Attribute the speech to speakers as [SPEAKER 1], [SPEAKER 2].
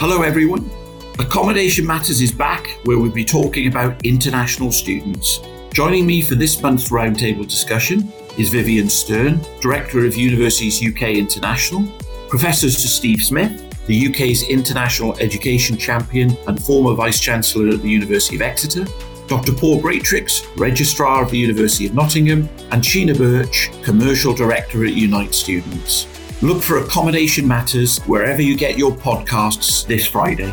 [SPEAKER 1] Hello, everyone. Accommodation Matters is back, where we'll be talking about international students. Joining me for this month's roundtable discussion is Vivienne Stern, Director of Universities UK International, Professor Sir Steve Smith, the UK's International Education Champion and former Vice Chancellor at the University of Exeter, Dr. Paul Greatrix, Registrar of the University of Nottingham, and Sheena Birch, Commercial Director at Unite Students. Look for Accommodation Matters wherever you get your podcasts this Friday.